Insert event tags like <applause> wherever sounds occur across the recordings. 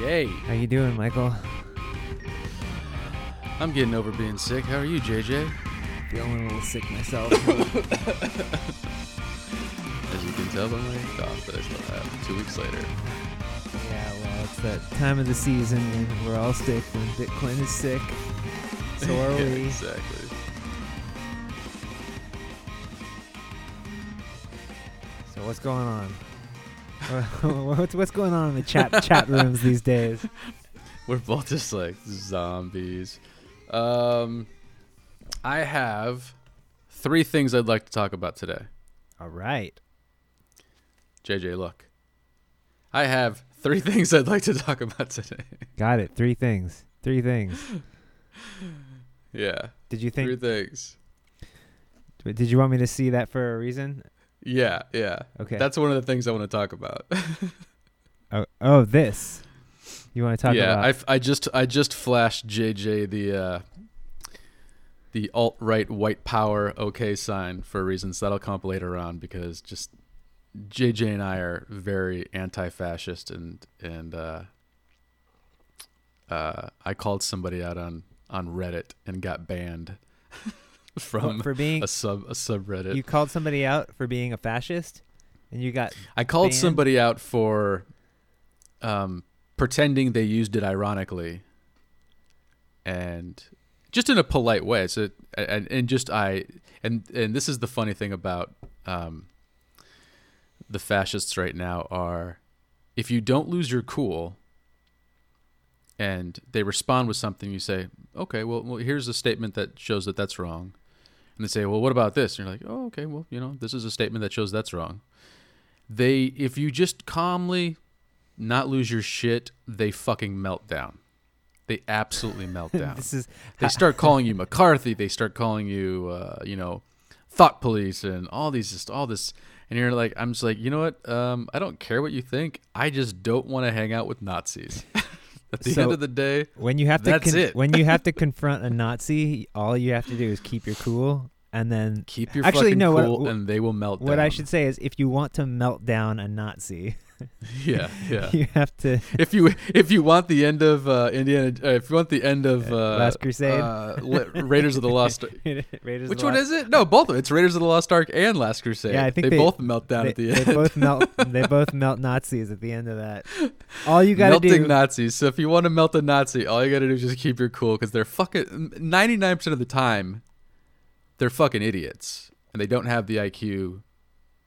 Yay! How you doing, Michael? I'm getting over being sick. How are you, JJ? Feeling a little sick myself. <laughs> As you can tell by my cough that I still have two weeks later. That time of the season when we're all sick. When Bitcoin is sick, <laughs> so are Yeah, we. exactly. So what's going on? <laughs> what's what's going on in the chat chat rooms these days? <laughs> We're both just like zombies. Um, I have three things I'd like to talk about today. All right. JJ, look. I have three things I'd like to talk about today. Got it. Three things. Three things. <laughs> yeah, Did you think three things. Did you want me to see that for a reason? Yeah, yeah. Okay. That's one of the things I want to talk about. <laughs> oh, oh, this. You want to talk yeah, about? I, f- I just I just flashed JJ the uh, the alt right white power OK sign for reasons that'll come up later on because just JJ and I are very anti-fascist and and uh, uh, I called somebody out on on Reddit and got banned <laughs> from What, for being a sub a subreddit. you called somebody out for being a fascist, and you got I called banned? somebody out for um, pretending they used it ironically, and just in a polite way. So and, and just I and and this is the funny thing about um, the fascists right now are if you don't lose your cool and they respond with something you say okay well, well here's a statement that shows that that's wrong. And they say well what about this? And you're like oh okay well you know this is a statement that shows that's wrong. They if you just calmly not lose your shit they fucking melt down. They absolutely melt <laughs> down. This is they start calling you mccarthy. They start calling you uh, you know thought police and all these just all this and you're like i'm just like you know what? Um, i don't care what you think. I just don't want to hang out with nazis. <laughs> At the So- end of the day when you have to That's it. when you have to <laughs> confront a Nazi, all you have to do is keep your cool, and then keep your Actually, no, cool what- and they will melt what down. I should say is, if you want to melt down a Nazi, <laughs> yeah yeah you have to. if you if you want the end of uh, Indiana, uh, if you want the end of uh, Last Crusade? uh, Raiders of the Lost. <laughs> Raiders Which one Lost- is it? No, both of it. It's Raiders of the Lost Ark and Last Crusade. Yeah, I think they, they- both melt down They, at the end. they both melt. <laughs> They both melt Nazis at the end of that. All you gotta Melting do. Nazis. So if you want to melt a Nazi, all you got to do is just keep your cool because they're fucking ninety nine percent of the time, they're fucking idiots and they don't have the IQ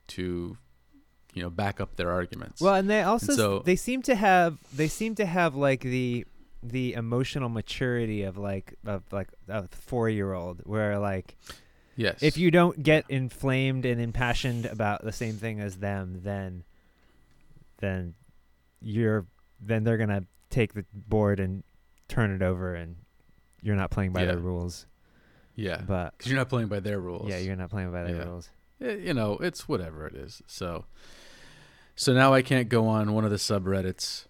to, you know, back up their arguments. well, and they also s- so- they seem to have they seem to have like the the emotional maturity of like of like a four year old where like yes, if you don't get inflamed and impassioned about the same thing as them, then then you're then they're gonna take the board and turn it over, and you're not playing by Yeah. their rules. yeah, But because you're not playing by their rules. yeah, you're not playing by their Yeah. rules. Eh, you know, it's whatever it is. So, so now I can't go on one of the subreddits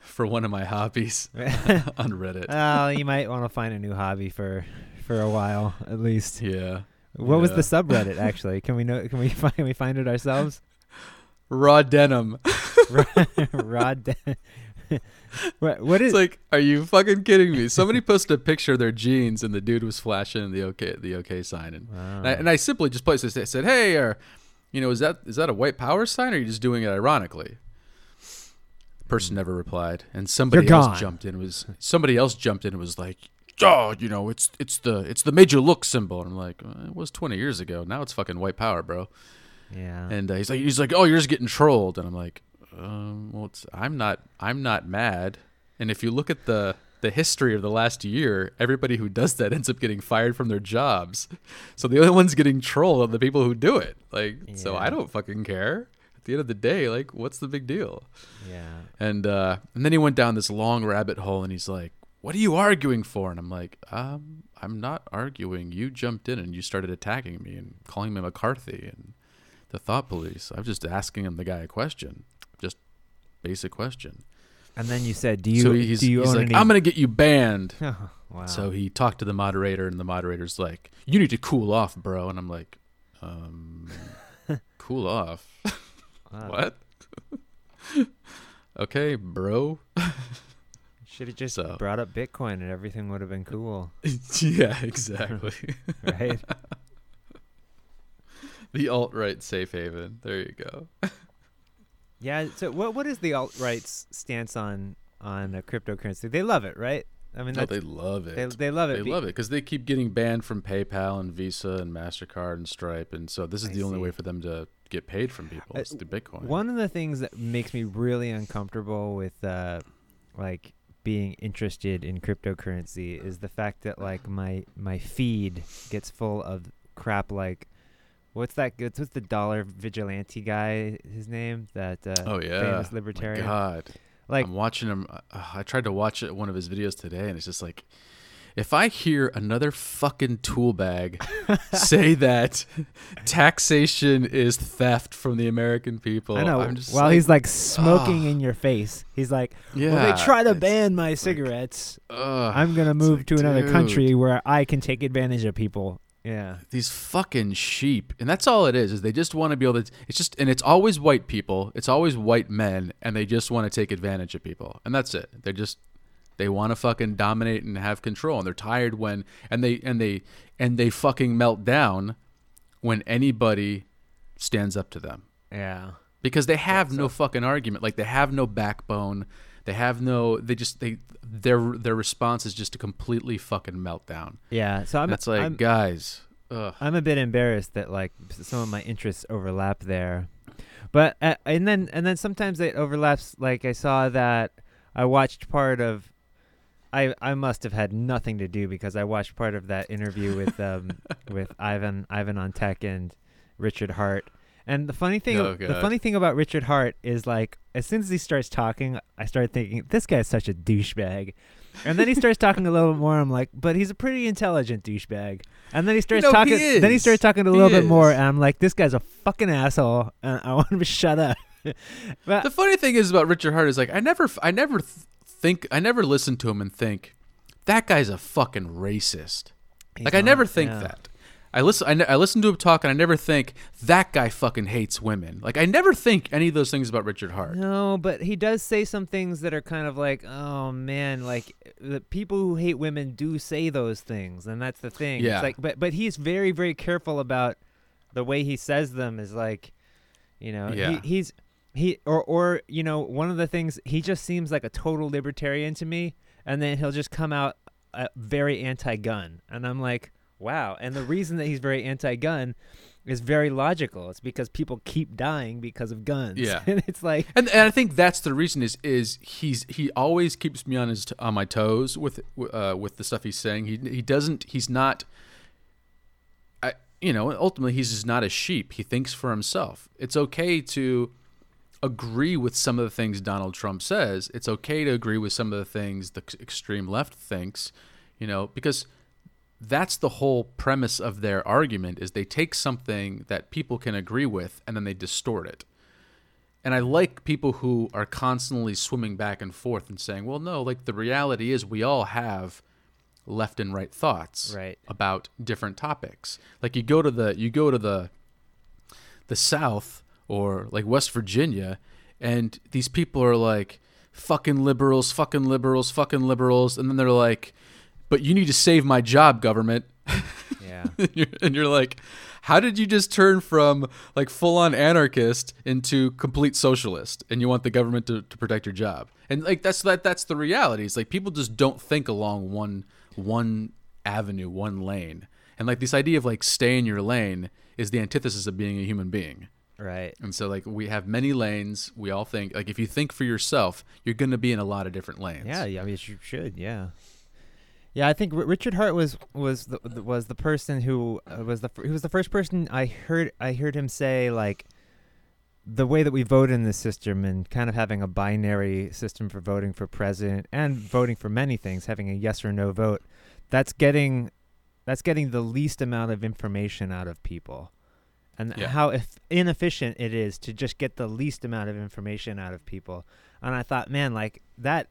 for one of my hobbies <laughs> on Reddit. oh, you might want to find a new hobby for for a while at least. yeah, What was the subreddit <laughs> actually? Can we know? Can we <laughs> find? Can we find it ourselves? raw denim. raw Dan- what? What It's like, are you fucking kidding me? Somebody posted a picture of their jeans, and the dude was flashing the okay, the okay sign, and, Wow. and, I, and I simply just placed this. I said, "Hey, uh, you know, is that is that a white power sign, or are you just doing it ironically?" The person never replied, and somebody They're else gone. jumped in. Was somebody else jumped in and was like, "Oh, you know, it's it's the it's the major look symbol." And I'm like, "Uh, "It was 20 years ago. Now it's fucking white power, bro." yeah. And uh, he's like, he's like, oh, you're just getting trolled, and I'm like, um, well, it's, I'm not, I'm not mad. And if you look at the the history of the last year, everybody who does that <laughs> ends up getting fired from their jobs. So the only ones getting trolled are the people who do it. Like, so I don't fucking care. At the end of the day, like, what's the big deal? yeah. And uh, and then he went down this long rabbit hole, and he's like, "What are you arguing for?" And I'm like, um, "I'm not arguing. You jumped in and you started attacking me and calling me McCarthy and the thought police. I'm just asking him the guy a question, just basic question." And then you said, "Do you so he's, do you he's own like, any?" I'm gonna get you banned. <laughs> wow. So he talked to the moderator, and the moderator's like, "You need to cool off, bro." And I'm like, um, <laughs> "Cool off? What? <laughs> okay, bro." Should have just So- brought up Bitcoin and everything would have been cool, yeah, exactly. right? the alt right safe haven. There you go. Yeah. So what what is the alt right's stance on on uh, cryptocurrency? They love it, right? I mean, No, they love it. they they love it. They be- love it because they keep getting banned from PayPal and Visa and Mastercard and Stripe, and so this is I the only see. way for them to get paid from people. Uh, It's the Bitcoin. One of the things that makes me really uncomfortable with uh like being interested in cryptocurrency is the fact that like my my feed gets full of crap like what's that what's what's the dollar vigilante guy his name? That uh oh yeah, famous My libertarian? God, like I'm watching him. Uh, I tried to watch it, one of his videos today, and it's just like, if I hear another fucking tool bag <laughs> say that taxation is theft from the American people, I know. While like, he's like smoking in your face he's like yeah, well they try to ban my cigarettes. ugh, I'm gonna move like, to another dude. country where I can take advantage of people yeah. These fucking sheep. And that's all it is is they just want to be able to it's just and it's always white people it's always white men and they just want to take advantage of people. And that's it. They're just they want to fucking dominate and have control and they're tired when and they and they and they fucking melt down when anybody stands up to them. Yeah. Because they have no fucking argument. Like they have no backbone they have no they just they their their response is just a completely fucking meltdown yeah so I'm that's like I'm, guys ugh. I'm a bit embarrassed that like some of my interests overlap there, but uh, and then and then sometimes it overlaps. Like I saw that I watched part of. I I must have had nothing to do because I watched part of that interview with um <laughs> with Ivan Ivan on Tech and Richard Heart. And the funny thing Oh, the funny thing about Richard Heart is like as soon as he starts talking, I start thinking this guy's such a douchebag. And then he starts talking a little bit more. I'm like, but he's a pretty intelligent douchebag. And then he starts know, he talking. Then he starts talking a He little bit more, and I'm like, this guy's a fucking asshole, and I <laughs> want him to shut up. <laughs> but The funny thing is about Richard Heart is like I never, I never th- think, I never listen to him and think that guy's a fucking racist. he's like I never think yeah. that. I listen, I, ne- I listen to him talk, and I never think that guy fucking hates women. Like I never think any of those things about Richard Heart. No, but he does say some things that are kind of like, oh man, like the people who hate women do say those things, and that's the thing. Yeah. It's like, but but he's very very careful about the way he says them. Is like, you know, Yeah. he, he's he or or you know one of the things he just seems like a total libertarian to me, and then he'll just come out uh, very anti-gun, and I'm like, wow. And the reason that he's very anti-gun is very logical. It's because people keep dying because of guns. Yeah. <laughs> and it's like. And, and I think that's the reason is is he's he always keeps me on his on my toes with uh, with the stuff he's saying. He he doesn't he's not. I you know ultimately he's just not a sheep. He thinks for himself. It's okay to agree with some of the things Donald Trump says. It's okay to agree with some of the things the extreme left thinks. You know because that's the whole premise of their argument is they take something that people can agree with and then they distort it. And I like people who are constantly swimming back and forth and saying, "Well, no, like the reality is we all have left and right thoughts Right. about different topics. Like you go to the you go to the the South or like West Virginia and these people are like fucking liberals, fucking liberals, fucking liberals and then they're like, "But you need to save my job, government." Yeah. <laughs> and, you're, and you're like, how did you just turn from like full on anarchist into complete socialist and you want the government to, to protect your job? And like that's that that's the reality. It's like people just don't think along one one avenue, one lane. And like this idea of like stay in your lane is the antithesis of being a human being. Right. And so like we have many lanes. We all think like if you think for yourself, you're going to be in a lot of different lanes. Yeah, yeah, I mean, you should. Yeah. Yeah, I think R- Richard Heart was was the, was the person who uh, was the he was the first person I heard I heard him say like the way that we vote in this system and kind of having a binary system for voting for president and voting for many things, having a yes or no vote, that's getting that's getting the least amount of information out of people. And Yeah. how if inefficient it is to just get the least amount of information out of people. and I thought, man, like that,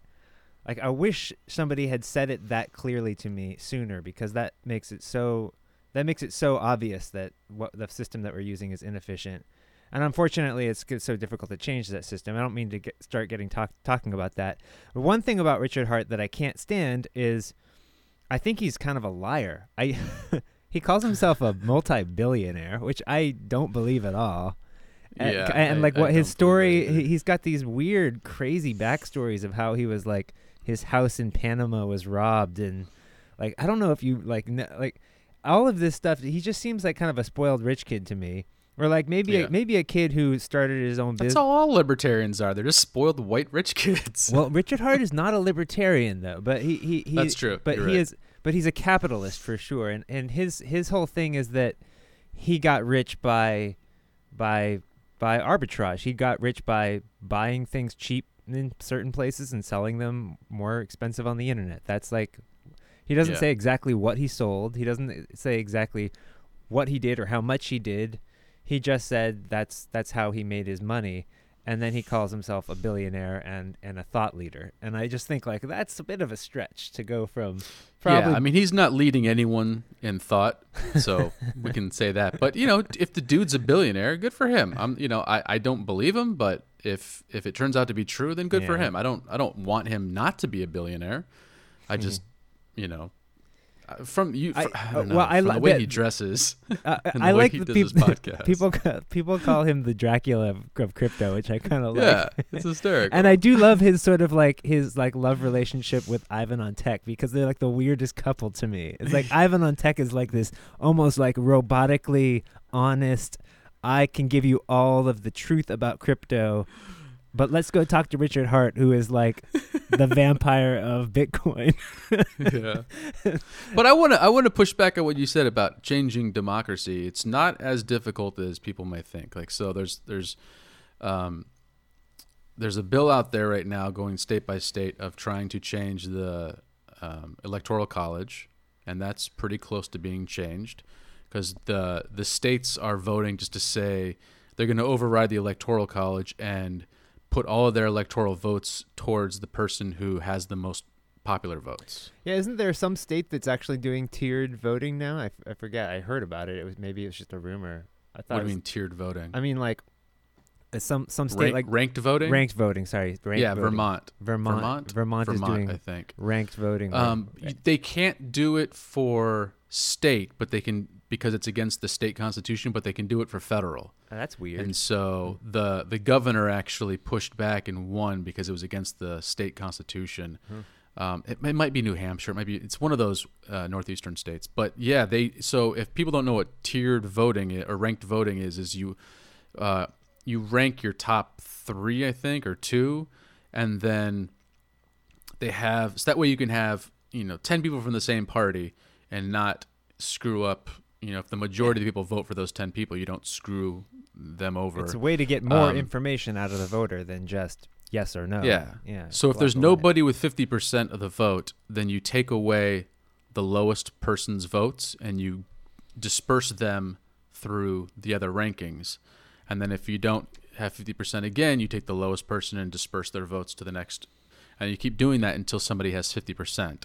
like I wish somebody had said it that clearly to me sooner because that makes it so that makes it so obvious that what the system that we're using is inefficient. And unfortunately, it's so difficult to change that system. I don't mean to get, start getting talk, talking about that. But one thing about Richard Heart that I can't stand is, I think he's kind of a liar. I <laughs> he calls himself a multi-billionaire, which I don't believe at all. And- Yeah, and, I- like I what his story, believe it he, he's got these weird, crazy backstories of how he was like his house in Panama was robbed, and like I don't know if you like kn- like all of this stuff. He just seems like kind of a spoiled rich kid to me, or like maybe Yeah. a, maybe a kid who started his own That's business. all all libertarians are. They're just spoiled white rich kids. Well, <laughs> Richard Heart is not a libertarian though, but he he, he That's true. But You're he right. is but he's a capitalist for sure. And and his his whole thing is that he got rich by by by arbitrage. He got rich by buying things cheap in certain places and selling them more expensive on the internet. That's like he doesn't Yeah. say exactly what he sold. He doesn't uh, say exactly what he did or how much he did. He just said that's that's how he made his money and then he calls himself a billionaire and and a thought leader. And I just think like that's a bit of a stretch to go from probably yeah, I mean, he's not leading anyone in thought, <laughs> so we can say that. But you know, if the dude's a billionaire, good for him. I'm, you know, I, I don't believe him, but if if it turns out to be true, then good for him. I don't I don't want him not to be a billionaire. I Mhm. just, you know, from you, I- uh, don't know, well, I from li- <laughs> the way but- he dresses. Uh, and I like he the his <laughs> people. podcast. People people call him the Dracula of, of crypto, which I kind of like. yeah, it's hysterical. And I do love his sort of like his like love relationship with Ivan on Tech because they're like the weirdest couple to me. It's like <laughs> Ivan on Tech is like this almost like robotically honest. I can give you all of the truth about crypto, but let's go talk to Richard Heart, who is like the <laughs> vampire of Bitcoin. yeah. <laughs> But I want to I want to push back on what you said about changing democracy. It's not as difficult as people may think. Like so there's there's um there's a bill out there right now going state by state of trying to change the um, electoral college and that's pretty close to being changed because the the states are voting just to say they're going to override the electoral college and put all of their electoral votes towards the person who has the most popular votes. Yeah, isn't there some state that's actually doing tiered voting now? I, f- I forget. I heard about it. It was maybe it was just a rumor. I thought. What do was- you mean tiered voting? I mean, like uh, some some state Rank- like ranked voting? ranked voting. Sorry, ranked yeah, voting. Vermont. Vermont. Vermont? Vermont, Vermont, is I doing think. ranked voting. Um, y- they can't do it for state, but they can because it's against the state constitution. But they can do it for federal. Oh, that's weird. And so the the governor actually pushed back and won because it was against the state constitution. Hmm. Um, it, it might be New Hampshire. It might be it's one of those uh, northeastern states. But yeah, they so if people don't know what tiered voting or ranked voting is, is you uh, you rank your top three, I think, or two, and then they have so that way you can have you know ten people from the same party and not screw up. You know, if the majority of the people vote for those ten people, you don't screw them over. it's a way to get more um, information out of the voter than just yes or no. Yeah. Yeah. So if there's nobody with 50% of the vote, then you take away the lowest person's votes and you disperse them through the other rankings. And then if you don't have 50% again, you take the lowest person and disperse their votes to the next. And you keep doing that until somebody has 50%.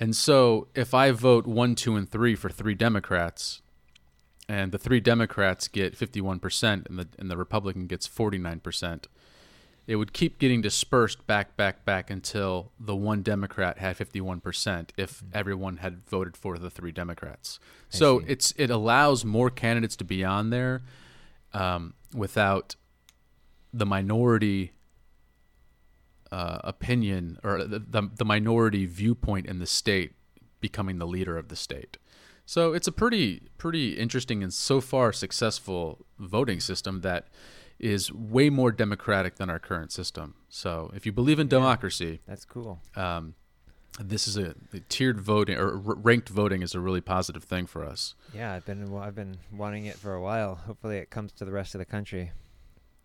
And so if I vote 1, 2 and 3 for 3 Democrats and the 3 Democrats get 51% and the and the Republican gets 49%, it would keep getting dispersed back, back, back until the one Democrat had 51% if everyone had voted for the three Democrats. I So see. it's it allows more candidates to be on there um, without the minority uh, opinion or the, the, the minority viewpoint in the state becoming the leader of the state. So it's a pretty pretty interesting and so far successful voting system that is way more democratic than our current system. So if you believe in Yeah. democracy, That's cool. um, this is a the tiered voting or r- ranked voting is a really positive thing for us. Yeah, I've been I've been wanting it for a while. Hopefully, it comes to the rest of the country.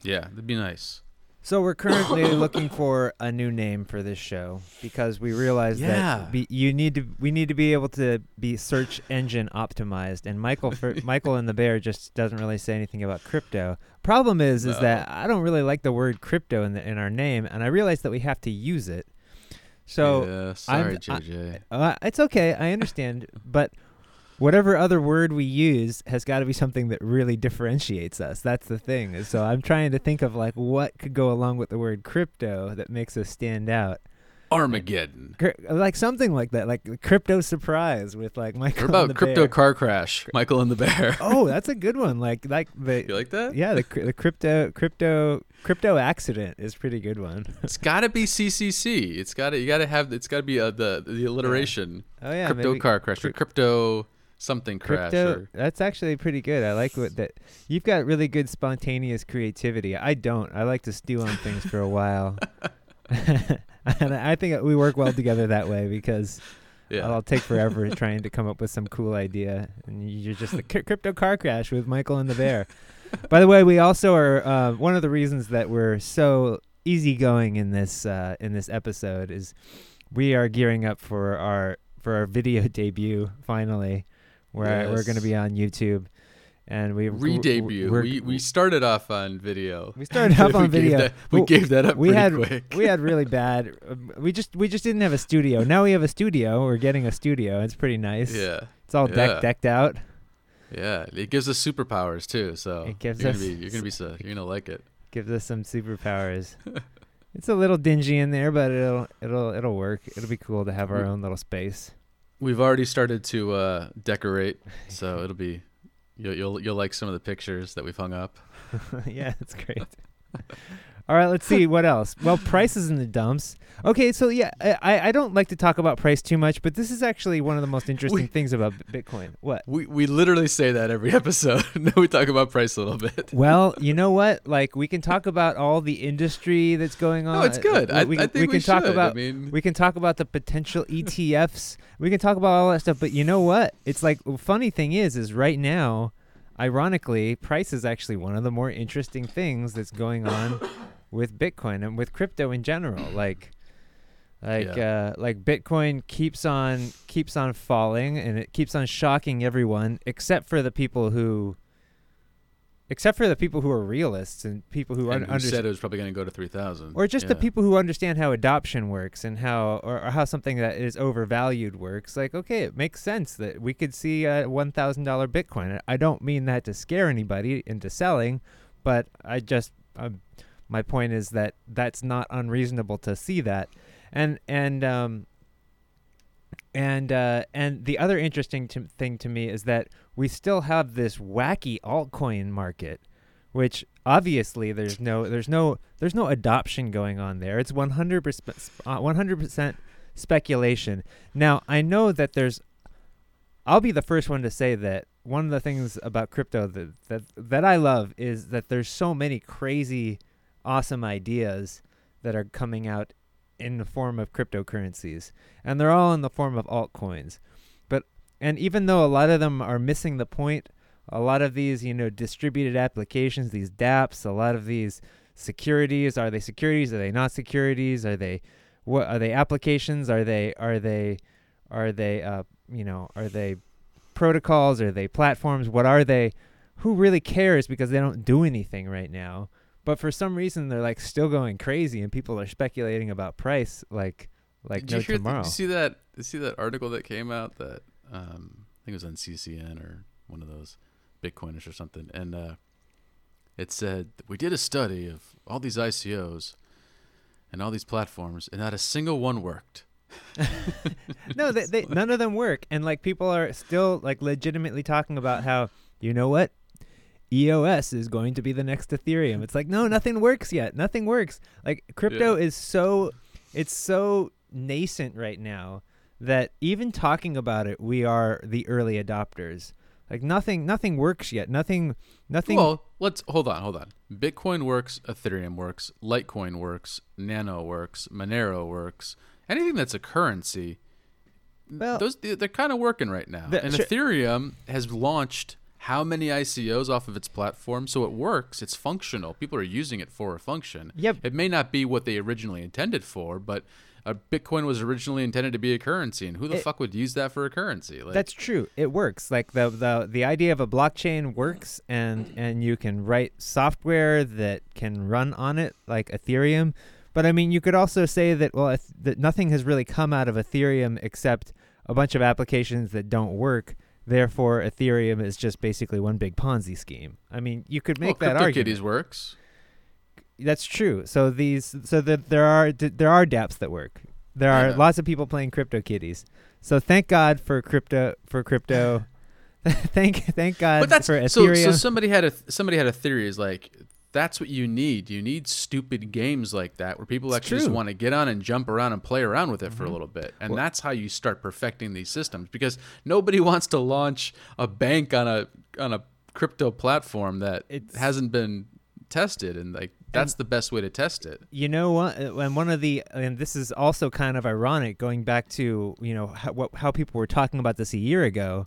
Yeah, that'd be nice. So we're currently <laughs> looking for a new name for this show because we realize Yeah. that be, you need to we need to be able to be search engine optimized and Michael for, <laughs> Michael and the bear just doesn't really say anything about crypto. Problem is is that I don't really like the word crypto in the, in our name and I realize that we have to use it. So yeah, sorry, I- JJ. uh, it's okay, I understand, but whatever other word we use has got to be something that really differentiates us. That's the thing. So I'm trying to think of like what could go along with the word crypto that makes us stand out. Armageddon. Like something like that, like crypto surprise with like What <laughs> Michael. and about crypto Bear. car crash? Michael and the Bear. <laughs> oh, that's a good one. Like like the you like that? yeah the the crypto crypto crypto accident is a pretty good one. <laughs> It's got to be CCC. It's got to you got to have it's got to be uh, the the alliteration. Oh yeah, crypto maybe car crash or cryp- crypto something crash. Crypto. Or, That's actually pretty good. I like what that. You've got really good spontaneous creativity. I don't. I like to stew on things for a while. <laughs> and I think we work well together that way because yeah. I'll take forever trying to come up with some cool idea, and you're just the crypto car crash with Michael and the Bear. <laughs> By the way, we also are uh, one of the reasons that we're so easygoing in this uh, in this episode is we are gearing up for our for our video <laughs> debut finally, where we're going to be on YouTube, and we Re-debut. We we started off on video. we started off <laughs> on gave video. that- we gave that up we pretty had quick. <laughs> we had really bad. um, We just we just didn't have a studio. Now we have a studio. We're getting a studio. It's pretty nice. yeah. It's all Yeah. deck decked out. Yeah, it gives us superpowers too. So It gives you're us gonna be, you're gonna be so, you're gonna like it. gives us some superpowers. <laughs> it's a little dingy in there, but it'll it'll it'll work. It'll be cool to have our own little space. We've already started to uh, decorate, <laughs> so it'll be you'll, you'll you'll like some of the pictures that we've hung up. <laughs> yeah, that's great. <laughs> All right, let's see <laughs> what else. Well, prices in the dumps. Okay, so yeah, I I don't like to talk about price too much, but this is actually one of the most interesting We- things about Bitcoin. What? We we literally say that every <laughs> episode. <laughs> we talk about price a little bit. Well, you know what? Like we can talk about all the industry that's going on. No, it's good. I, We, I we think can talk should. about I mean, we can talk about the potential ETFs. we can talk about all that stuff. But you know what? It's like funny thing is, is right now, ironically, price is actually one of the more interesting things that's going on with Bitcoin and with crypto in general. <clears throat> Like, like, uh, like Bitcoin keeps on keeps on falling, and it keeps on shocking everyone, except for the people who. Except for the people who are realists and people who and un- who understand said it was probably going to go to three thousand, or just the people who understand how adoption works and how or, or how something that is overvalued works like okay it makes sense that we could see a $1000 bitcoin i don't mean that to scare anybody into selling but i just um, my point is that that's not unreasonable to see that and and um and uh, and the other interesting thing to me is that we still have this wacky altcoin market which obviously there's no there's no there's no adoption going on there. It's 100% uh, 100% speculation. Now, I know that there's I'll be the first one to say that one of the things about crypto that that, that I love is that there's so many crazy awesome ideas that are coming out in the form of cryptocurrencies and they're all in the form of altcoins. But and even though a lot of them are missing the point a lot of these, you know, distributed applications, these DApps, a lot of these securities, are they securities? Are they not securities? Are they what are they applications? Are they are they are they uh you know, are they protocols? Are they platforms? What are they? Who really cares because they don't do anything right now. But for some reason they're like still going crazy and people are speculating about price like like Did no you hear? tomorrow. Did you see that? Did you see that article that came out that um, I think it was on CCN or one of those Bitcoinist or something, and uh, it said we did a study of all these ICOs and all these platforms, and not a single one worked. <laughs> no, they, they none of them work, and like people are still like legitimately talking about how you know what EOS is going to be the next Ethereum. It's like no, nothing works yet. Nothing works. Like crypto is so it's so nascent right now that even talking about it, we are the early adopters. Like nothing, nothing works yet. Nothing, nothing. Well, let's hold on, hold on. Bitcoin works, Ethereum works, Litecoin works, Nano works, Monero works. Anything that's a currency, Well- those they're kind of working right now. The- and sure. Ethereum has launched how many ICOs off of its platform, so it works. It's functional. People are using it for a function. Yep. It may not be what they originally intended for, but a Bitcoin was originally intended to be a currency, and who the It- fuck would use that for a currency? Like, That's true. It works. Like the the the idea of a blockchain works, and and you can write software that can run on it, like Ethereum. But I mean, you could also say that well, if, that nothing has really come out of Ethereum except a bunch of applications that don't work. Therefore, Ethereum is just basically one big Ponzi scheme. I mean, you could make well, that argument. CryptoKitties works. That's true. So these, so that there are d- there are DApps that work. There are lots of people playing crypto kitties. So thank God for crypto for crypto. <laughs> <laughs> thank thank God but that's for so. Ethereum. So somebody had a somebody had a theory is like that's what you need. You need stupid games like that where people It's actually just want to get on and jump around and play around with it for a Mhm. little bit, and Well- that's how you start perfecting these systems. Because nobody <laughs> wants to launch a bank on a on a crypto platform that hasn't been tested, and like that's the best way to test it. you know what? uh, And one of the and this is also kind of ironic, going back to you know how, what, how people were talking about this a year ago,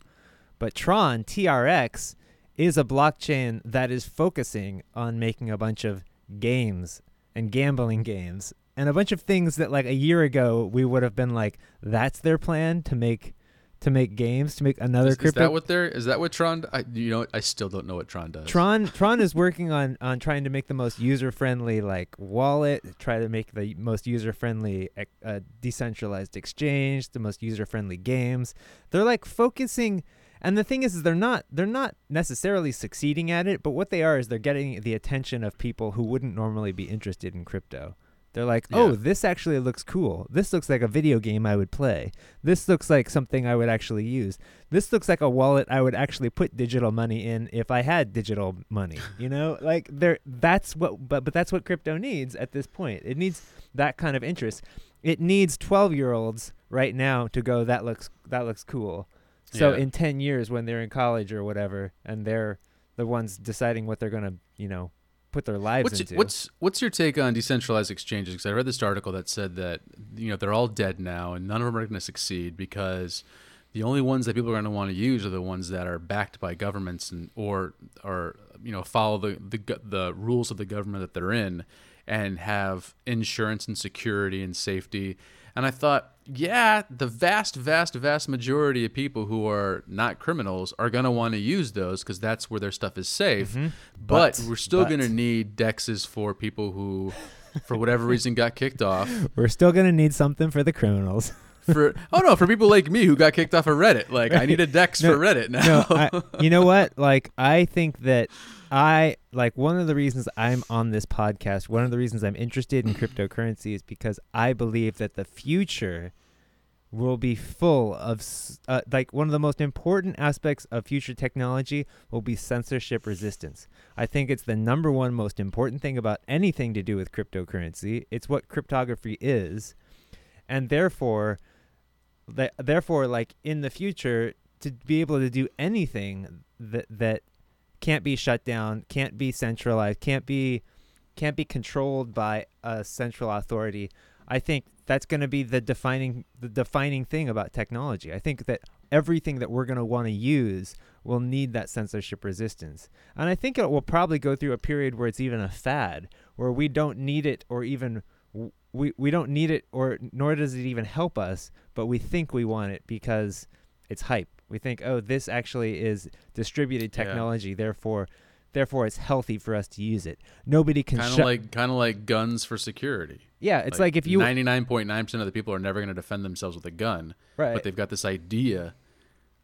but Tron TRX is a blockchain that is focusing on making a bunch of games and gambling games and a bunch of things that like a year ago we would have been like, that's their plan to make to make games to make another Is, is that what they're? Is that what Tron? I, you know, I still don't know what Tron does. Tron <laughs> Tron is working on on trying to make the most user friendly like wallet, try to make the most user friendly uh, decentralized exchange, the most user friendly games. They're like focusing and the thing is, is they're not they're not necessarily succeeding at it, but what they are is they're getting the attention of people who wouldn't normally be interested in crypto. They're like, "Oh, Yeah. this actually looks cool. This looks like a video game I would play. This looks like something I would actually use. This looks like a wallet I would actually put digital money in if I had digital money. You know, <laughs> like there. That's what. But but that's what crypto needs at this point. It needs that kind of interest. It needs twelve year olds right now to go. That looks that looks cool. So Yeah. in ten years, when they're in college or whatever, and they're the ones deciding what they're gonna, you know, put their lives What's into. what's what's your take on decentralized exchanges? Because I read this article that said that you know they're all dead now, and none of them are going to succeed because the only ones that people are going to want to use are the ones that are backed by governments and or or you know follow the the the rules of the government that they're in and have insurance and security and safety. And I thought, yeah, the vast, vast, vast majority of people who are not criminals are going to want to use those because that's where their stuff is safe. Mhm. But, But- we're still going to need dexes for people who, for whatever <laughs> reason, got kicked off. We're still gonna need something for the criminals. For oh no, for <laughs> people like me who got kicked off of Reddit, like I need a dex <laughs> No, for Reddit now. no, I, you know what? Like, I think that I like one of the reasons I'm on this podcast. One of the reasons I'm interested in cryptocurrency is because I believe that the future will be full of uh, like one of the most important aspects of future technology will be censorship resistance. I think it's the number one most important thing about anything to do with cryptocurrency. It's what cryptography is, and therefore, th- therefore, like in the future, to be able to do anything that that can't be shut down, can't be centralized, can't be can't be controlled by a central authority. I think that's going to be the defining the defining thing about technology. I think that everything that we're going to want to use will need that censorship resistance. And I think it will probably go through a period where it's even a fad, where we don't need it or even we we don't need it or nor does it even help us, but we think we want it because it's hype. We think, "Oh, this actually is distributed Yeah. technology, therefore therefore it's healthy for us to use it." Nobody can kind of like kind of like guns for security. Yeah, it's like, if you ninety nine point nine percent of the people are never going to defend themselves with a gun, right. but they've got this idea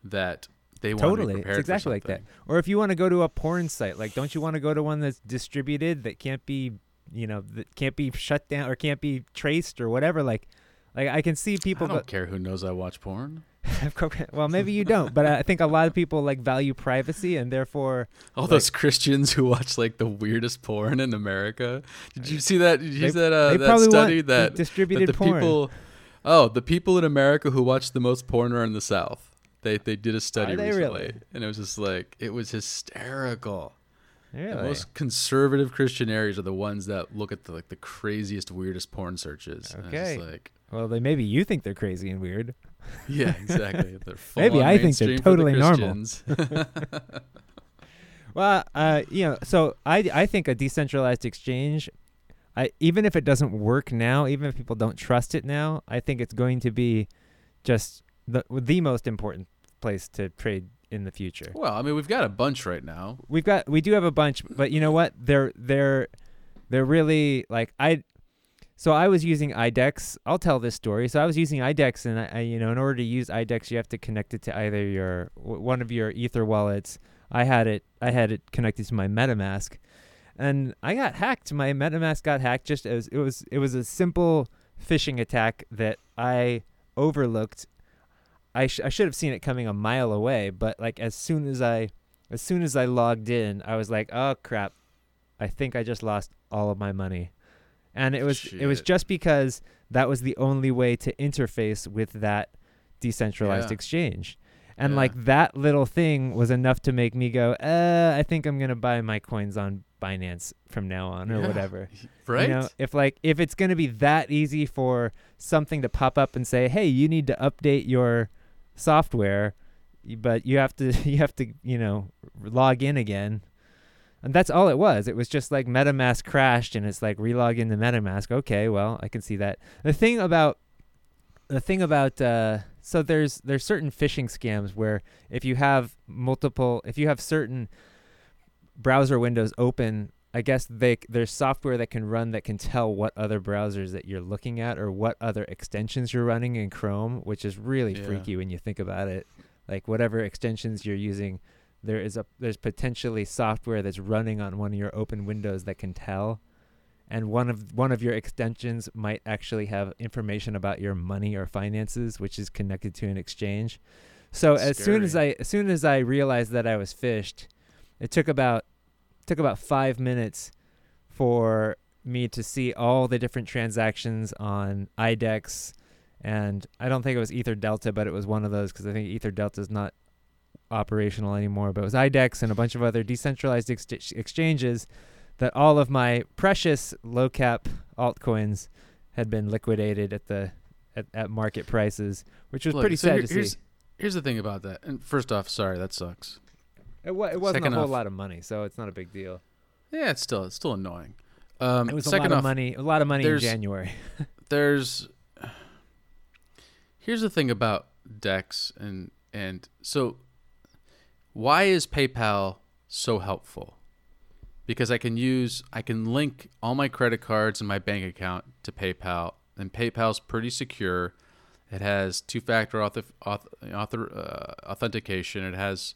that they want totally to be it's exactly like that or if you want to go to a porn site like don't you want to go to one that's distributed that can't be you know that can't be shut down or can't be traced or whatever like like i can see people I don't care who knows I watch porn. <laughs> well maybe you don't but i think a lot of people like value privacy and therefore All Like- those Christians who watch like the weirdest porn in America. Did you see that? Did you see that uh, they that study that, that distributed the porn people? Oh, the people in America who watch the most porn are in the South. They they did a study they recently, really? and it was just like it was hysterical. The really? most conservative Christian areas are the ones that look at the like the craziest, weirdest porn searches. Okay. like well then maybe you think they're crazy and weird <laughs> yeah, exactly. <laughs> Maybe I think they're for the totally normal. <laughs> Well, uh, you know, so I I think a decentralized exchange, I even if it doesn't work now, even if people don't trust it now, I think it's going to be just the the most important place to trade in the future. Well, I mean, we've got a bunch right now. We've got we do have a bunch, but you know what? They're they're they're really like I. So I was using IDEX. I'll tell this story. So I was using IDEX, and I, I you know in order to use IDEX, you have to connect it to either your one of your Ether wallets. I had it. I had it connected to my MetaMask, and I got hacked. My MetaMask got hacked. Just as it was, it was a simple phishing attack that I overlooked. I sh- I should have seen it coming a mile away, but like as soon as I as soon as I logged in, I was like, "Oh crap. I think I just lost all of my money." And it was it was just because that was the only way to interface with that decentralized Yeah. exchange. And Yeah. like that little thing was enough to make me go, "Uh, I think I'm going to buy my coins on Binance from now on or Yeah. whatever." <laughs> Right? You know, if like if it's going to be that easy for something to pop up and say, "Hey, you need to update your software," but you have to <laughs> you have to, you know, log in again. And that's all it was. It was just like MetaMask crashed and it's like relog into MetaMask. Okay, well, I can see that. The thing about the thing about uh so there's there's certain phishing scams where if you have multiple if you have certain browser windows open I guess they there's software that can run that can tell what other browsers that you're looking at or what other extensions you're running in Chrome, which is really Yeah. freaky when you think about it. Like whatever extensions you're using, there is a there's potentially software that's running on one of your open windows that can tell. And one of one of your extensions might actually have information about your money or finances, which is connected to an exchange. So as soon as I as soon as I realized that I was phished, it took about took about five minutes for me to see all the different transactions on IDEX, and I don't think it was Ether Delta, but it was one of those because I think Ether Delta is not operational anymore. But it was IDEX and a bunch of other decentralized ex- exchanges that all of my precious low cap altcoins had been liquidated at the at, at market prices, which was Look, pretty so sad here- to see. here's, Here's the thing about that. And first off, sorry, that sucks. It, wa- it wasn't second a whole off- lot of money, so it's not a big deal. Yeah, it's still it's still annoying. Um, It was a second lot of money. A lot of money in January. <laughs> there's here's the thing about Dex and and so why is PayPal so helpful? Because I can use I can link all my credit cards and my bank account to PayPal, and PayPal's pretty secure. It has two-factor auth- auth- author, uh, authentication. It has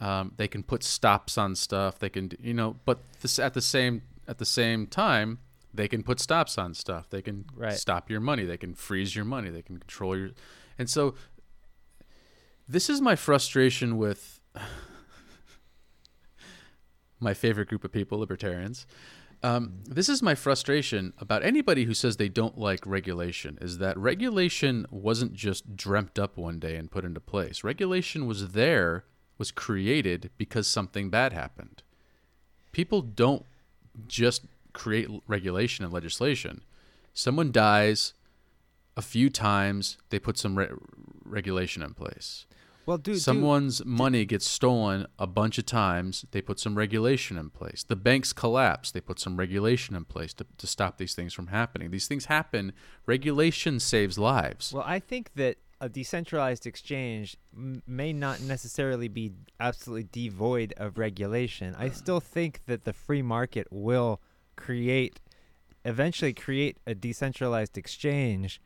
um, they can put stops on stuff. They can, you know, but this at the same at the same time, they can put stops on stuff. They can Right. stop your money. They can freeze your money. They can control your, and so this is my frustration with <laughs> my favorite group of people, libertarians. Um, this is my frustration about anybody who says they don't like regulation is that regulation wasn't just dreamt up one day and put into place. Regulation was there, was created because something bad happened. People don't just create regulation and legislation. Someone dies a few times, they put some re- regulation in place. Well, dude, Someone's money gets stolen a bunch of times. They put some regulation in place. The banks collapse. They put some regulation in place to, to stop these things from happening. These things happen. Regulation saves lives. Well, I think that a decentralized exchange m- may not necessarily be absolutely devoid of regulation. I still think that the free market will create, eventually create a decentralized exchange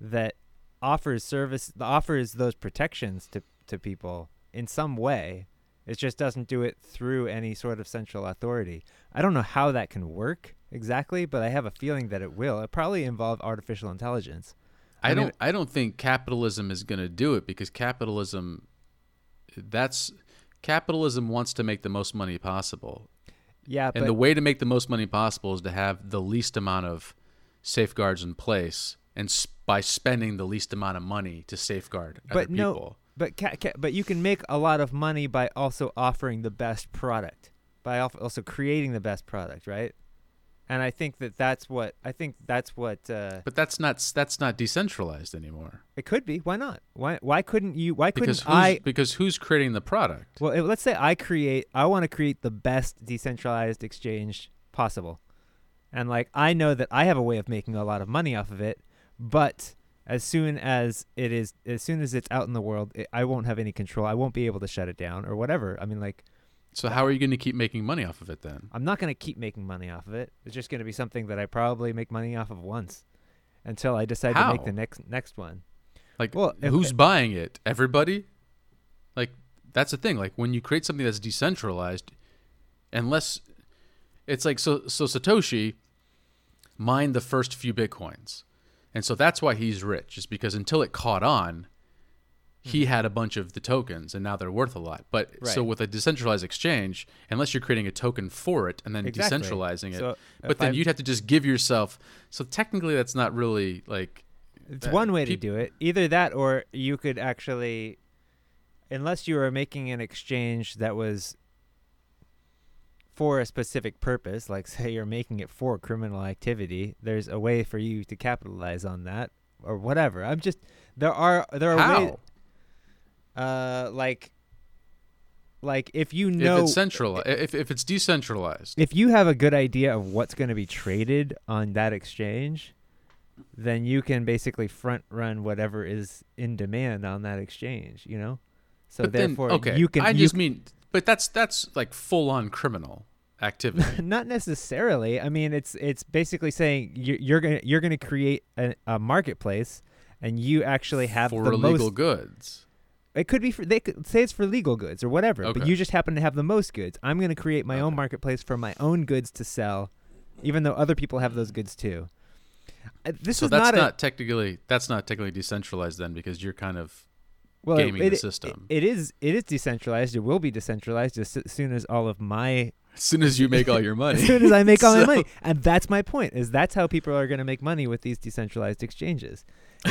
that offers service, offers those protections to, to people in some way. It just doesn't do it through any sort of central authority. I don't know how that can work exactly, but I have a feeling that it will. It probably involve artificial intelligence. I, I mean- don't. I don't think capitalism is going to do it because capitalism. That's capitalism wants to make the most money possible, Yeah, and but the way to make the most money possible is to have the least amount of safeguards in place, and s- by spending the least amount of money to safeguard other no- people. But ca- ca- but you can make a lot of money by also offering the best product, by al- also creating the best product, right? and I think that that's what I think that's what uh, But that's not that's not decentralized anymore. it could be. Why not? Why why couldn't you? Why couldn't who's, I? because who's creating the product? Well, let's say I create. I want to create the best decentralized exchange possible, and like I know that I have a way of making a lot of money off of it, but as soon as it is, as soon as it's out in the world, it, I won't have any control. I won't be able to shut it down or whatever. I mean, like So how are you going to keep making money off of it then? I'm not going to keep making money off of it. It's just going to be something that I probably make money off of once until I decide to make the next next one. Like Well, who's buying it? Everybody? Like that's the thing. Like when you create something that's decentralized, unless it's like so so Satoshi mined the first few bitcoins. And so that's why he's rich, is because until it caught on, he had a bunch of the tokens and now they're worth a lot. But so with a decentralized exchange, unless you're creating a token for it and then Exactly. decentralizing it, So but then I'm- you'd have to just give yourself so technically that's not really like It's Uh, one way to do it. Either that or you could actually unless you were making an exchange that was for a specific purpose, like <laughs> say you're making it for criminal activity, there's a way for you to capitalize on that or whatever. I'm just there are there are how? ways uh like like if you know if it's central, if if it's decentralized, if you have a good idea of what's going to be traded on that exchange, then you can basically front run whatever is in demand on that exchange, you know? So but then therefore okay, you can I you just can- mean, but that's that's like full on criminal activity. <laughs> not necessarily. I mean, it's it's basically saying you're, you're gonna you're gonna create a, a marketplace, and you actually have for the illegal most. goods. It could be for they could say it's for legal goods or whatever, okay. but you just happen to have the most goods. I'm gonna create my own marketplace for my own goods to sell, even though other people have those goods too. Uh, This so is that's not, not, a technically that's not technically decentralized then because you're kind of well, gaming it, the it- it is it is decentralized. It will be decentralized as soon as all of my as soon as you make all your money. <laughs> as soon as I make all my money. And that's my point. Is that's how people are going to make money with these decentralized exchanges.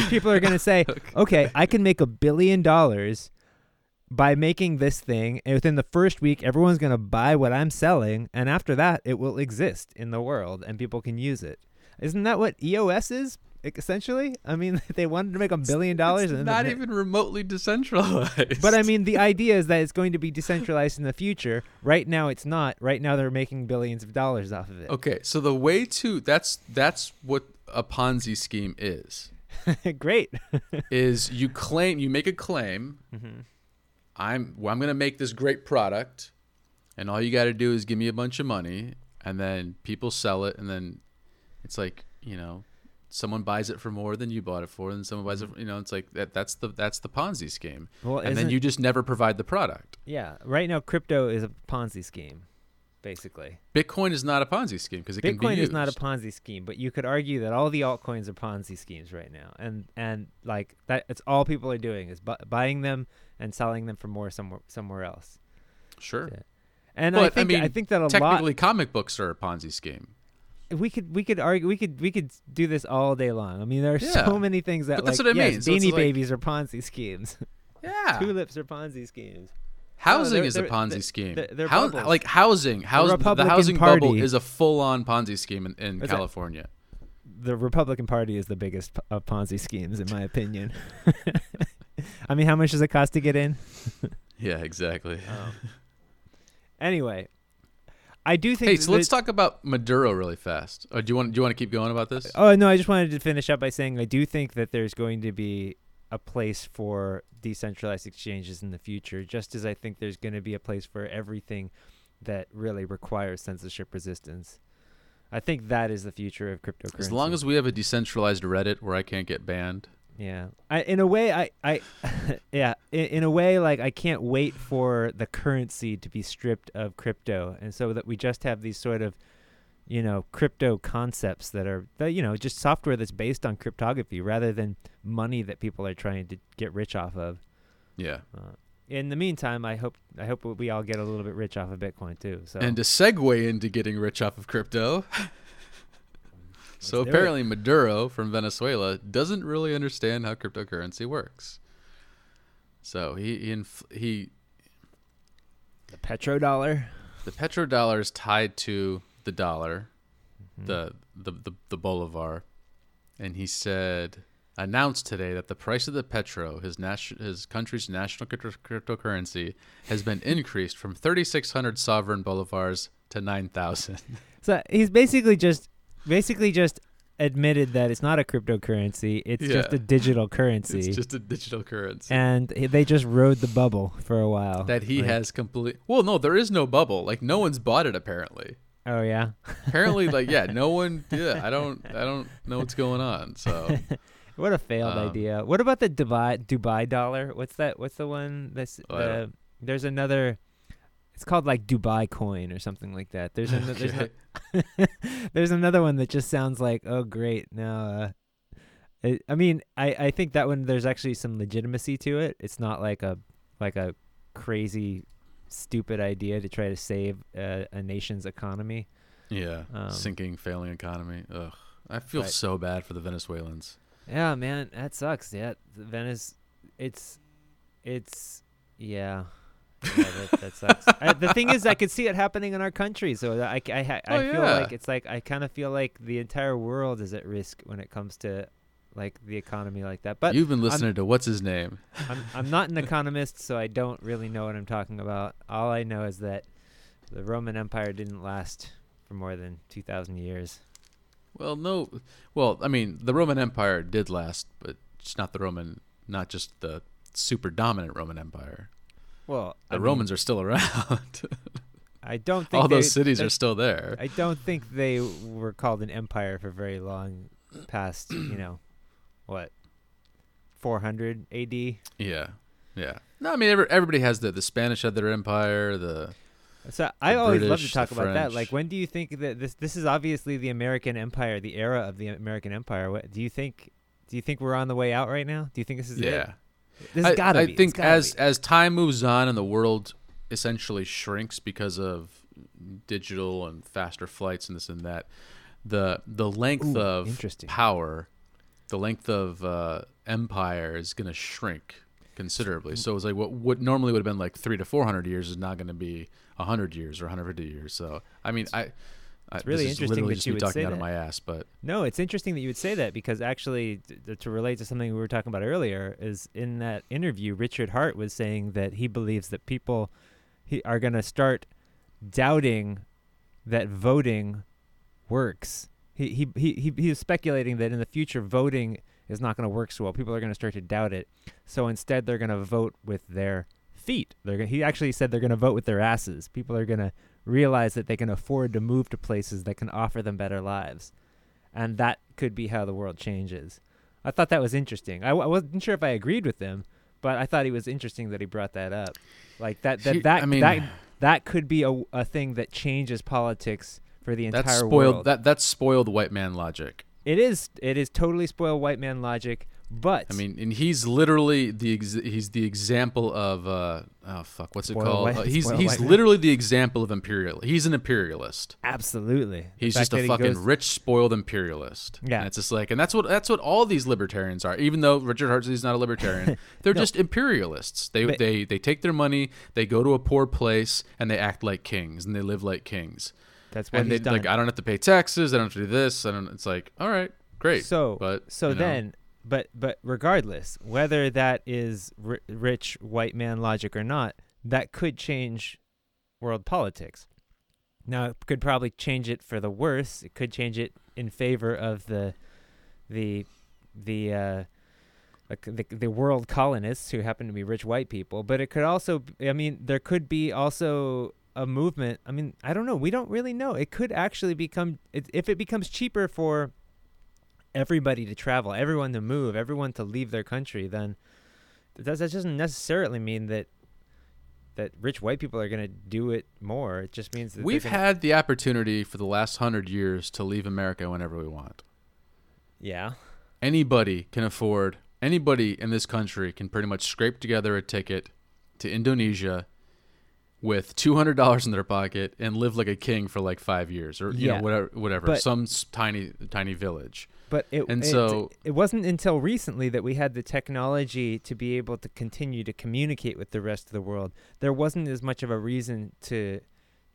People are going <laughs> to say, okay, I can make a billion dollars by making this thing, and within the first week, everyone's going to buy what I'm selling, and after that, it will exist in the world, and people can use it. Isn't that what EOS is? Essentially, I mean, <laughs> they wanted to make a billion dollars, It's and not even remotely decentralized. but I mean, <laughs> the idea is that it's going to be decentralized in the future. Right now, it's not. Right now, they're making billions of dollars off of it. okay, so the way to that's that's what a Ponzi scheme is. <laughs> Great. Is you claim you make a claim mm-hmm. I'm well, I'm gonna make this great product, and all you got to do is give me a bunch of money, and then people sell it, and then it's like you know, someone buys it for more than you bought it for, and someone buys it. Mm-hmm. For, you know, it's like that. That's the that's the Ponzi scheme, Well, and then you just never provide the product. Yeah, right now crypto is a Ponzi scheme, basically. Bitcoin is not a Ponzi scheme because it can be Bitcoin used. is not a Ponzi scheme, but you could argue that all the altcoins are Ponzi schemes right now, and and like that, it's all people are doing is bu- buying them and selling them for more somewhere somewhere else. Sure. Yeah. And I But, I think I mean, think that a lot Technically, comic books are a Ponzi scheme. We could we could argue we could we could do this all day long. I mean, there are Yeah. so many things that But that's like what I yes, mean. So Beanie like- Babies are Ponzi schemes. Yeah. <laughs> Tulips are Ponzi schemes. Housing they're- is a they're- Ponzi they're- scheme. they're- Hou- like housing, house, the, Republican housing bubble is a full-on Ponzi scheme in, in that? California. the Republican Party is the biggest p- of Ponzi schemes, in my opinion. <laughs> I mean, how much does it cost to get in? <laughs> Yeah, exactly. Um, anyway, I do think. Hey, so that- let's talk about Maduro really fast. Oh, do you want do you want to keep going about this? Oh no, I just wanted to finish up by saying I do think that there's going to be a place for decentralized exchanges in the future, just as I think there's going to be a place for everything that really requires censorship resistance. I think that is the future of cryptocurrency. As long as we have a decentralized Reddit where I can't get banned. Yeah. I in a way I I <laughs> yeah, in, in a way like I can't wait for the currency to be stripped of crypto and so that we just have these sort of you know, crypto concepts that are that you know, just software that's based on cryptography rather than money that people are trying to get rich off of. Yeah. Uh, in the meantime, I hope I hope we all get a little bit rich off of Bitcoin too. So And to segue into getting rich off of crypto. <laughs> so apparently Maduro from Venezuela doesn't really understand how cryptocurrency works. So he he, inf- he the petrodollar. the petrodollar is tied to the dollar Hmm. the, the the the bolivar, and he said announced today that the price of the petro, his nation, his country's national crypto- cryptocurrency, has been increased from 3,600 sovereign bolivars to 9,000. <laughs> So he's basically just basically just admitted that it's not a cryptocurrency. It's just a digital currency. it's just a digital currency. and they just rode the bubble for a while. that he Like, has complete. Well, no, there is no bubble. Like no one's bought it apparently. Oh yeah. Apparently, like yeah, no <laughs> one. Yeah, I don't. I don't know what's going on. So <laughs> What a failed Um, idea. What about the Dubai Dubai dollar? What's that? What's the one that's Oh, the, there's another it's called like Dubai coin or something like that. There's an, there's, Okay. no, <laughs> there's another one that just sounds like oh great no uh, I, I mean I I think that one there's actually some legitimacy to it. It's not like a like a crazy stupid idea to try to save uh, a nation's economy. yeah, Um, sinking, failing economy. Ugh, I feel But- so bad for the Venezuelans. Yeah, man, that sucks. Yeah, Venice, it's, it's, yeah, yeah that, that sucks. I, the thing is, I could see it happening in our country, so I, I, ha- I Oh, feel yeah. like it's like I kind of feel like the entire world is at risk when it comes to like the economy like that. But You've been listening to what's his name? I'm I'm not an economist, so I don't really know what I'm talking about. All I know is that the Roman Empire didn't last for more than two thousand years. Well, no. Well, I mean, the Roman Empire did last, but it's not the Roman, not just the super dominant Roman Empire. Well, The I mean, Romans are still around. <laughs> I don't think All those cities they- are still there. I don't think they were called an empire for very long past, you know, what, 400 AD? Yeah, yeah. No, I mean, every, everybody has the the Spanish had their empire. The So I The always love to talk about that. Like, when do you think that this this is obviously the American Empire, the era of the American Empire? What do you think? Do you think we're on the way out right now? Do you think this is it? This I, gotta I be. Think gotta as be. as time moves on and the world essentially shrinks because of digital and faster flights and this and that, the the length Ooh, of interesting. power, the length of uh, empire is going to shrink considerably. So it's like what what normally would have been like three to four hundred years is not going to be hundred years or 150 years. So I mean, I. It's really interesting that you would say out of that. my ass, but No, it's interesting that you would say that because actually, t- to relate to something we were talking about earlier, is in that interview, Richard Heart was saying that he believes that people he, are going to start doubting that voting works. He he he he, he is speculating that in the future voting is not going to work so well. People are going to start to doubt it. So instead, they're going to vote with their feet. They're gonna, he actually said they're going to vote with their asses. People are going to realize that they can afford to move to places that can offer them better lives, and that could be how the world changes. I thought that was interesting. I, w- I wasn't sure if I agreed with him, but I thought it was interesting that he brought that up. Like that that He- that I mean, that that could be a, a thing that changes politics for the entire that's spoiled. world. That that's spoiled white man logic. It is it is totally spoiled white man logic, but I mean, and he's literally the ex- he's the example of uh oh fuck what's it called? white- Uh, he's he's white man. literally the example of imperial. He's an imperialist. absolutely, He's just a fucking goes- rich, spoiled imperialist. Yeah. and it's just like, and that's what that's what all these libertarians are. Even though Richard Hartley's not a libertarian, <laughs> they're No. just imperialists. They But- they they take their money, they go to a poor place, and they act like kings, and they live like kings. That's what and they he's done. like, I don't have to pay taxes. I don't have to do this. I don't. It's like, all right, great. So but so you know, then, but but regardless, whether that is ri- rich white man logic or not, that could change world politics. Now, it could probably change it for the worse. It could change it in favor of the the the uh, like the, the world colonists who happen to be rich white people. But it could also, I mean, there could be also a movement. I mean, I don't know. We don't really know. It could actually become it, if it becomes cheaper for everybody to travel, everyone to move, everyone to leave their country, then that that doesn't necessarily mean that that rich white people are going to do it more. It just means that We've gonna- had the opportunity for the last hundred years to leave America whenever we want. yeah. Anybody can afford. Anybody in this country can pretty much scrape together a ticket to Indonesia with two hundred dollars in their pocket and live like a king for like five years, or you Yeah. know whatever, whatever, But- some tiny tiny village. But it, And it- so- it wasn't until recently that we had the technology to be able to continue to communicate with the rest of the world. There wasn't as much of a reason to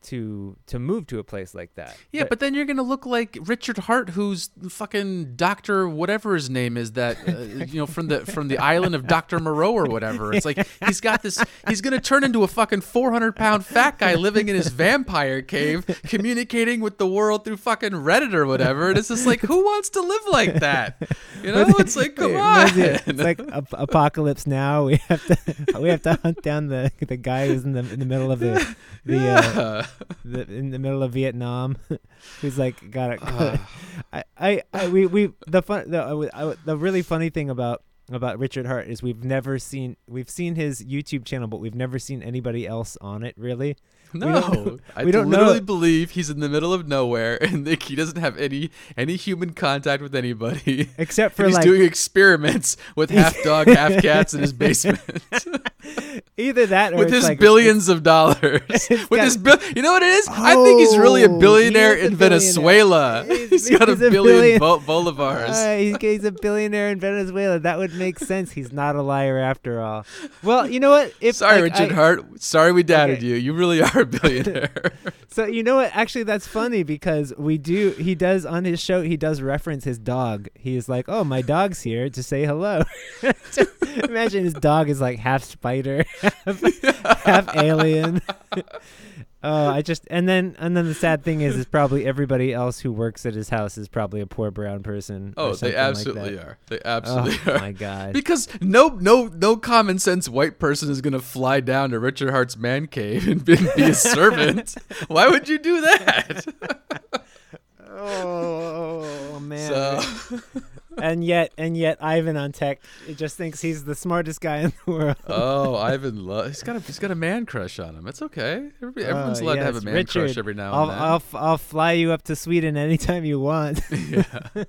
to to move to a place like that. Yeah, but then you're gonna look like Richard Heart, who's fucking Doctor whatever his name is that uh, <laughs> you know from the from the island of Doctor Moreau or whatever. It's like he's got this. He's gonna turn into a fucking 400 pound fat guy living in his <laughs> vampire cave, communicating with the world through fucking Reddit or whatever. And it's just like, who wants to live like that? You know, it's like, come on. It's like ap- apocalypse now. We have to <laughs> we have to hunt down the the guy who's in the in the middle of the the, uh, yeah. The in the middle of Vietnam, <laughs> who's like got it. Uh, I, I, I, we, we, the fun, the, I- the really funny thing about about Richard Heart is we've never seen, we've seen his YouTube channel, but we've never seen anybody else on it. Really, <laughs> no, don't know- I we don't know- literally believe he's in the middle of nowhere <laughs> and like, he doesn't have any any human contact with anybody. except <laughs> for And he's like doing experiments with half dog, half cats in his basement either that or with his like, billions of dollars. with got- his bill, you know what it is? I think he's really a Oh, billionaire a in Venezuela. billionaire. he's He's- got a he's a billion billion- bo- bolivars. Uh, he's, he's a billionaire in Venezuela. That would make sense. He's not a liar after all. Well, you know what? If Sorry, like, Richard I- Hart. Sorry we doubted Okay. you. You really are a billionaire. <laughs> So you know what? Actually, that's funny because we do. He does on his show. He does reference his dog. He's like, "Oh, my dog's here to say hello." <laughs> Imagine his dog is like half spider, <laughs> half, half alien. Oh, I just and then and then the sad thing is, is probably everybody else who works at his house is probably a poor brown person. oh, they something like absolutely are. They absolutely Oh are. my god! Because no, no, no common sense white person is gonna fly down to Richard Heart's man cave and be, be a servant. <laughs> Why would you do that? Oh, oh, oh man! So, <laughs> and yet, and yet, Ivan on tech it just thinks he's the smartest guy in the world. oh, <laughs> Ivan, lo- he's got a he's got a man crush on him. It's okay. Everybody, everyone's Uh, allowed to have a man Richard, crush every now I'll, and then. I'll, f- I'll fly you up to Sweden anytime you want. <laughs> yeah. <laughs>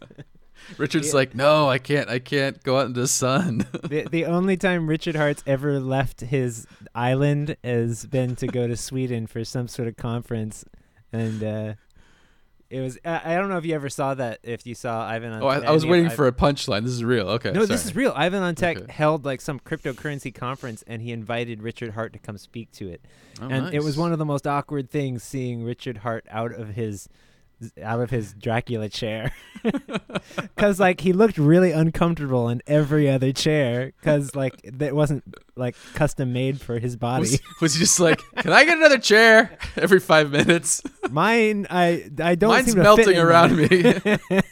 Richard's Yeah. like, no, I can't. I can't go out in the sun. the, the only time Richard Heart's ever left his island has been to go to Sweden for some sort of conference, and uh, it was. I, I don't know if you ever saw that. If you saw Ivan on. oh, I, I was waiting Ivan- for a punchline. This is real. Okay. No, this is real. Ivan on Tech Okay. held like some cryptocurrency conference, and he invited Richard Heart to come speak to it. Oh, and it was one of the most awkward things seeing Richard Heart out of his out of his Dracula chair <laughs> because like he looked really uncomfortable in every other chair because like that wasn't like custom made for his body. Was, was he just like, can I get another chair <laughs> every five minutes? Mine, I I don't. Mine's seem to melting fit around mine. <laughs>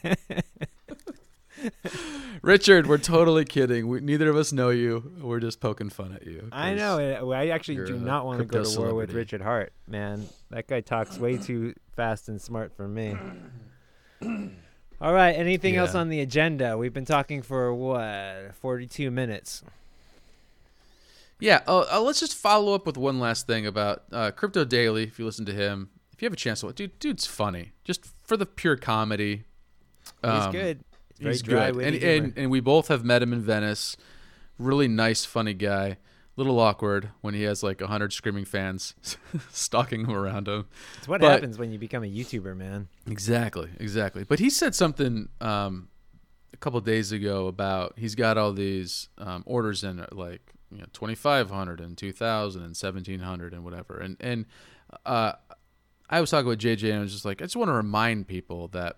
<laughs> Richard, we're totally kidding. We, neither of us know you. We're just poking fun at you. I know. I actually do not want to go to war with. Richard Heart, man. That guy talks way too fast and smart for me. <clears throat> All right. Anything else on the agenda? We've been talking for what, forty-two minutes. Yeah. Oh, uh, let's just follow up with one last thing about uh, Crypto Daily. If you listen to him, if you have a chance to, dude, dude's funny. Just for the pure comedy. He's Um, good. Very He's dry, good, and, and and we both have met him in Venice. Really nice, funny guy. Little awkward when he has like a hundred screaming fans <laughs> stalking him around him. It's what but- happens when you become a YouTuber, man. Exactly, exactly. But he said something um, a couple days ago about he's got all these um, orders in like you know 2500 and 2000 and 1700 and whatever. And and uh, I was talking with JJ and I was just like I just want to remind people that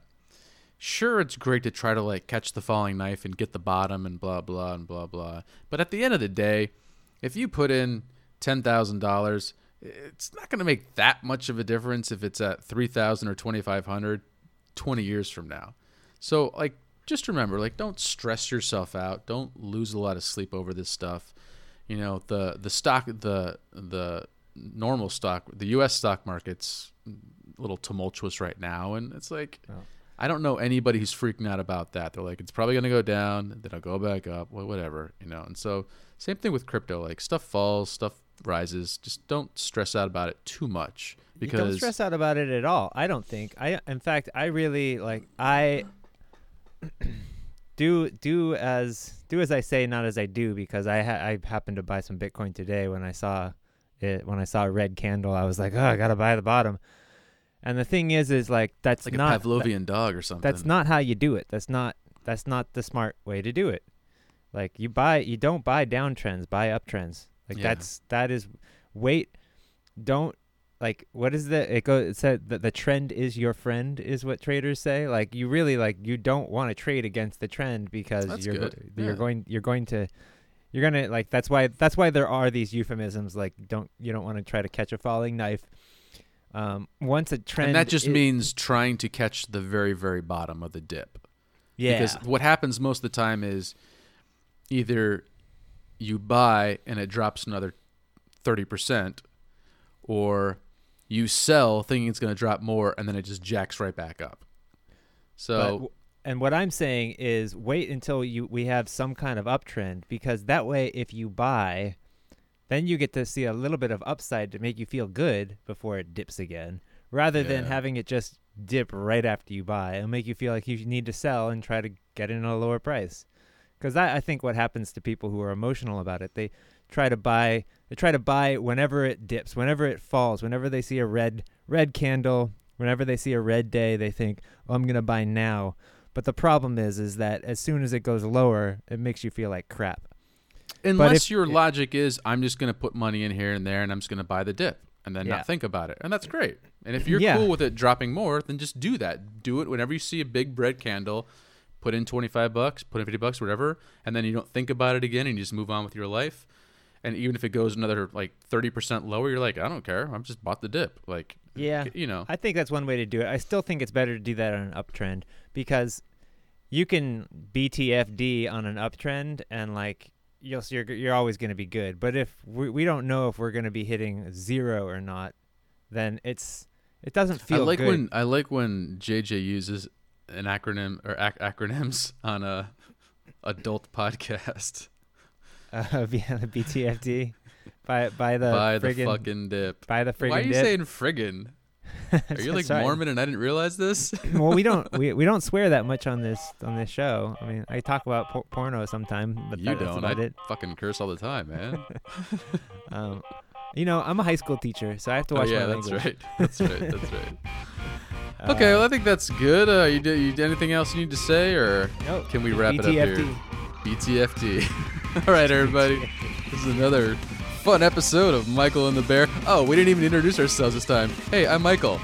sure it's great to try to like catch the falling knife and get the bottom and blah blah and blah blah. But at the end of the day, if you put in ten thousand dollars, it's not going to make that much of a difference if it's at three thousand or twenty five hundred 20 years from now. So like just remember like don't stress yourself out. Don't lose a lot of sleep over this stuff. You know, the the stock the the normal stock, the US stock market's a little tumultuous right now and it's like Oh. I don't know anybody who's freaking out about that. They're like, it's probably going to go down, then it'll go back up, wh- whatever, you know. And so, same thing with crypto. Like, stuff falls, stuff rises. Just don't stress out about it too much you don't stress out about it at all. I don't think. I in fact, I really like I <clears throat> do do as do as I say, not as I do, because I ha- I happened to buy some Bitcoin today when I saw it when I saw a red candle. I was like, oh, I gotta buy the bottom. And the thing is, is like that's like not a Pavlovian dog or something. that's not how you do it. That's not that's not the smart way to do it. Like you buy you don't buy downtrends, buy uptrends. Like Yeah. that's that is wait don't like what is the it goes it said that the trend is your friend is what traders say like you really like you don't want to trade against the trend because That's you're good. you're Yeah. going you're going to you're gonna like that's why that's why there are these euphemisms like don't you don't want to try to catch a falling knife um once a trend and that just means trying to catch the very very bottom of the dip. yeah Because what happens most of the time is either you buy and it drops another 30% or you sell thinking it's going to drop more and then it just jacks right back up. So w- and what I'm saying is wait until you we have some kind of uptrend because that way if you buy then you get to see a little bit of upside to make you feel good before it dips again rather than having it just dip right after you buy. It'll make you feel like you need to sell and try to get in at a lower price. Because I think what happens to people who are emotional about it they try to buy they try to buy whenever it dips whenever it falls whenever they see a red red candle whenever they see a red day they think oh i'm going to buy now. But the problem is is that as soon as it goes lower it makes you feel like crap unless if- your logic is I'm just going to put money in here and there and I'm just going to buy the dip and then Yeah. not think about it. And that's great. And if you're Yeah. cool with it dropping more, then just do that. Do it whenever you see a big bread candle, put in 25 bucks, put in 50 bucks, whatever, and then you don't think about it again and you just move on with your life. And even if it goes another like 30% lower, you're like, I don't care. I'm just bought the dip. Like, yeah you know. i think that's one way to do it i still think it's better to do that on an uptrend because you can btfd on an uptrend and like you'll you're, you're always going to be good but if we, we don't know if we're going to be hitting zero or not then it's it doesn't feel. I like good when I like when JJ uses an acronym or ac- acronyms on a adult podcast. <laughs> uh, <laughs> via the btfd by by the the friggin, fucking dip. by the friggin Why are you dip. saying friggin? <laughs> Are you like. Mormon and I didn't realize this? <laughs> well, we don't we, we don't swear that much on this on this show. I mean, I talk about por- porno sometime, but you that- don't. I it. fucking curse all the time, man. <laughs> Um, you know, I'm a high school teacher, so I have to oh watch yeah, my that's language. right. That's right. That's right. Uh, Okay, well I think that's good. Uh, you did you anything else you need to say, or nope, can we wrap it up here? BTFD. BTFD. all right, everybody. This is another fun episode of Michael and the Bear. Oh, we didn't even introduce ourselves this time. Hey, I'm Michael.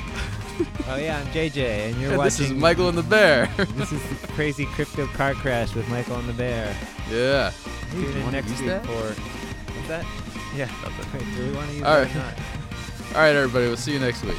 Oh yeah, I'm JJ, and you're And <laughs> this is Michael and the Bear. <laughs> this is the crazy crypto car crash with Michael and the Bear. yeah. Tune you in next week that? for what's that? Yeah. Nothing. <laughs> Wait, do we want to use All that right. or not? All right, everybody. We'll see you next week.